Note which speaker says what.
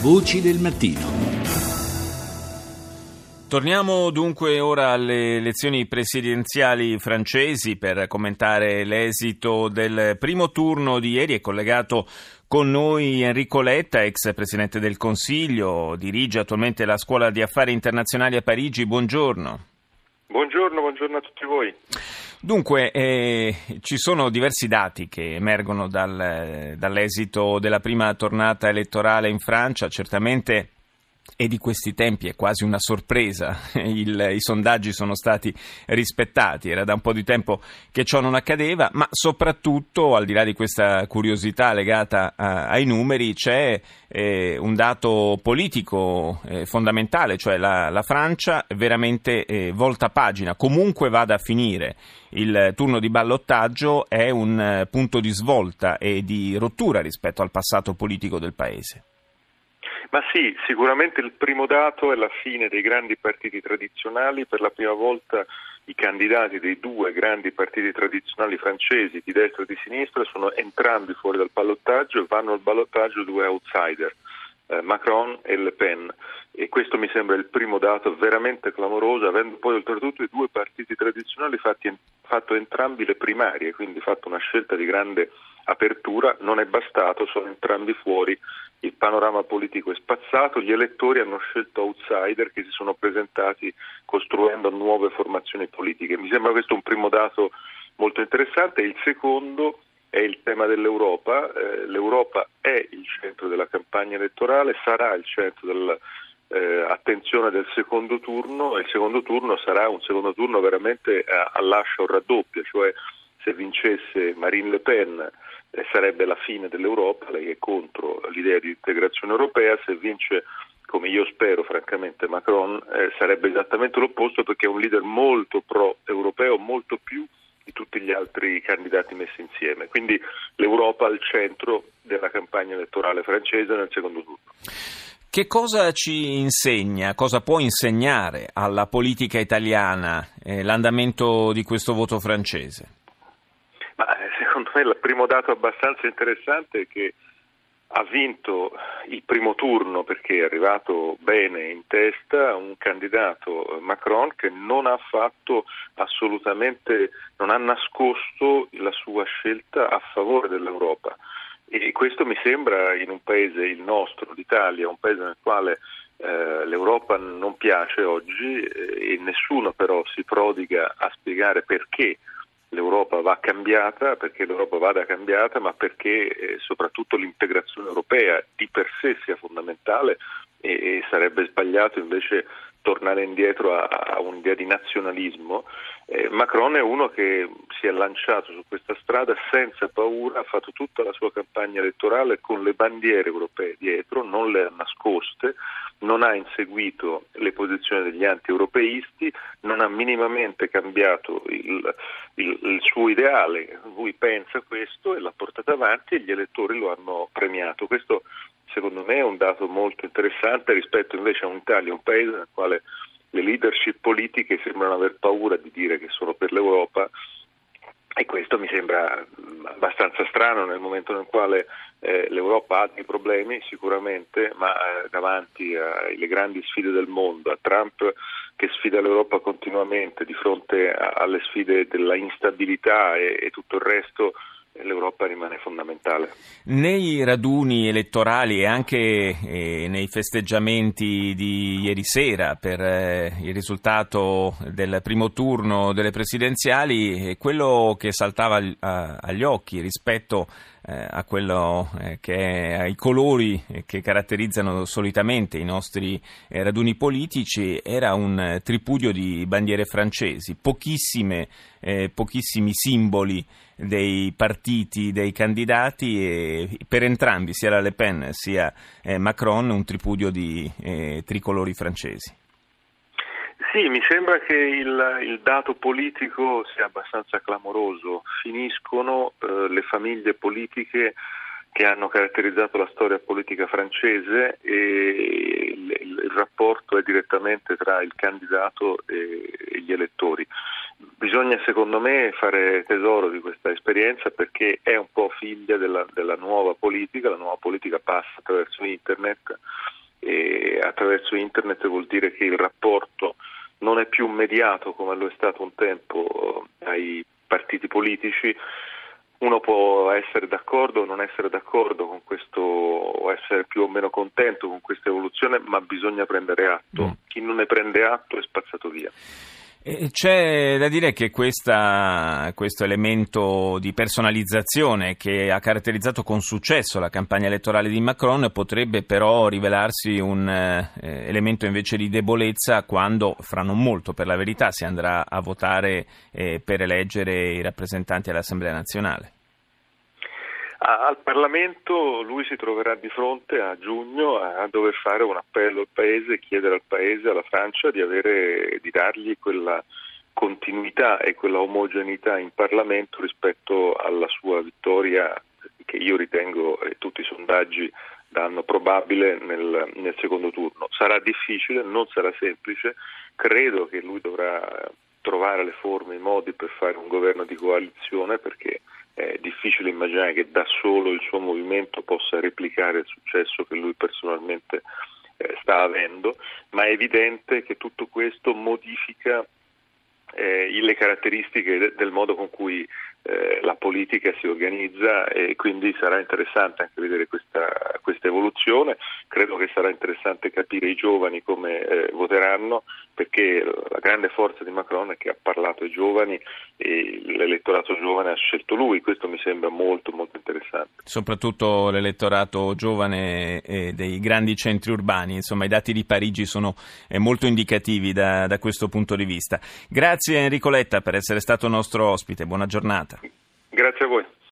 Speaker 1: Voci del mattino.
Speaker 2: Torniamo dunque ora alle elezioni presidenziali francesi per commentare l'esito del primo turno di ieri. È collegato con noi Enrico Letta, ex presidente del Consiglio, dirige attualmente la Scuola di Affari Internazionali a Parigi. Buongiorno.
Speaker 3: Buongiorno, buongiorno a tutti voi.
Speaker 2: Dunque, eh, ci sono diversi dati che emergono dal, dall'esito della prima tornata elettorale in Francia, certamente e di questi tempi è quasi una sorpresa, Il, i sondaggi sono stati rispettati, era da un po' di tempo che ciò non accadeva, ma soprattutto al di là di questa curiosità legata a, ai numeri c'è eh, un dato politico eh, fondamentale, cioè la, la Francia veramente eh, volta pagina, comunque vada a finire. Il turno di ballottaggio è un eh, punto di svolta e di rottura rispetto al passato politico del Paese.
Speaker 3: Ma sì, sicuramente il primo dato è la fine dei grandi partiti tradizionali. Per la prima volta i candidati dei due grandi partiti tradizionali francesi, di destra e di sinistra, sono entrambi fuori dal ballottaggio e vanno al ballottaggio due outsider. Eh, Macron e Le Pen e questo mi sembra il primo dato veramente clamoroso avendo poi oltretutto i due partiti tradizionali fatti, fatto entrambi le primarie quindi fatto una scelta di grande apertura non è bastato, sono entrambi fuori il panorama politico è spazzato, gli elettori hanno scelto outsider che si sono presentati costruendo nuove formazioni politiche. Mi sembra questo un primo dato molto interessante. Il secondo è il tema dell'Europa. Eh, L'Europa è il centro della campagna elettorale, sarà il centro dell'attenzione eh, del secondo turno e il secondo turno sarà un secondo turno veramente a, a lascia o raddoppia, cioè se vincesse Marine Le Pen eh, sarebbe la fine dell'Europa, lei è contro l'idea di integrazione europea, se vince come io spero francamente Macron eh, sarebbe esattamente l'opposto perché è un leader molto pro-europeo, molto più di tutti gli altri candidati messi insieme. Quindi l'Europa al centro della campagna elettorale francese nel secondo turno.
Speaker 2: Che cosa ci insegna, cosa può insegnare alla politica italiana eh, l'andamento di questo voto francese?
Speaker 3: secondo me il primo dato abbastanza interessante è che ha vinto il primo turno perché è arrivato bene in testa un candidato Macron che non ha fatto assolutamente, non ha nascosto la sua scelta a favore dell'Europa. E questo mi sembra in un paese, il nostro, l'Italia, un paese nel quale eh, l'Europa non piace oggi eh, e nessuno però si prodiga a spiegare perché l'Europa va cambiata, perché l'Europa vada cambiata, ma perché eh, soprattutto l'integrazione europea di per sé sia fondamentale e, sarebbe sbagliato invece tornare indietro a, a un'idea di nazionalismo. Eh, Macron è uno che si è lanciato su questa strada senza paura, ha fatto tutta la sua campagna elettorale con le bandiere europee dietro, non le ha nascoste, non ha inseguito le posizioni degli anti-europeisti, non ha minimamente cambiato il, il, il suo ideale, lui pensa questo e l'ha portato avanti e gli elettori lo hanno premiato. Questo secondo me è un dato molto interessante rispetto invece a un'Italia, un paese nel quale le leadership politiche sembrano aver paura di dire che sono per l'Europa e questo mi sembra abbastanza strano nel momento nel quale eh, l'Europa ha dei problemi sicuramente, ma eh, davanti alle grandi sfide del mondo, a Trump che sfida l'Europa continuamente di fronte a, alle sfide della instabilità e, e tutto il resto, l'Europa rimane fondamentale.
Speaker 2: Nei raduni elettorali e anche eh, nei festeggiamenti di ieri sera per eh, il risultato del primo turno delle presidenziali, quello che saltava agli occhi rispetto a quello eh, che è, ai colori che caratterizzano solitamente i nostri eh, raduni politici era un tripudio di bandiere francesi, pochissime, pochissimi simboli dei partiti, dei candidati e per entrambi, sia la Le Pen sia eh, Macron, un tripudio di eh, tricolori francesi.
Speaker 3: Sì, mi sembra che il, il, dato politico sia abbastanza clamoroso. Finiscono eh, le famiglie politiche che hanno caratterizzato la storia politica francese e il, il rapporto è direttamente tra il candidato e, e gli elettori. Bisogna secondo me fare tesoro di questa esperienza perché è un po' figlia della, della nuova politica, la nuova politica passa attraverso internet e attraverso internet vuol dire che il rapporto non è più mediato come lo è stato un tempo ai partiti politici, uno può essere d'accordo o non essere d'accordo con questo, o essere più o meno contento con questa evoluzione, ma bisogna prendere atto. Mm. Chi non ne prende atto è spazzato via.
Speaker 2: C'è da dire che questa, questo elemento di personalizzazione che ha caratterizzato con successo la campagna elettorale di Macron potrebbe però rivelarsi un eh, elemento invece di debolezza quando, fra non molto per la verità, si andrà a votare eh, per eleggere i rappresentanti all'Assemblea nazionale.
Speaker 3: Al Parlamento lui si troverà di fronte a giugno a dover fare un appello al Paese chiedere al Paese, alla Francia, di, avere, di dargli quella continuità e quella omogeneità in Parlamento rispetto alla sua vittoria che io ritengo e tutti i sondaggi danno probabile nel, nel secondo turno. Sarà difficile, non sarà semplice, credo che lui dovrà trovare le forme, i modi per fare un governo di coalizione perché è difficile immaginare che da solo il suo movimento possa replicare il successo che lui personalmente eh, sta avendo, ma è evidente che tutto questo modifica eh, le caratteristiche de- del modo con cui eh, la politica si organizza e quindi sarà interessante anche vedere questa, questa evoluzione. Credo che sarà interessante capire i giovani come eh, voteranno perché la grande forza di Macron è che ha parlato ai giovani e l'elettorato giovane ha scelto lui, questo mi sembra molto molto interessante.
Speaker 2: Soprattutto l'elettorato giovane dei grandi centri urbani, insomma i dati di Parigi sono eh, molto indicativi da, da questo punto di vista. Grazie Enrico Letta per essere stato nostro ospite, buona
Speaker 3: Grazie a voi.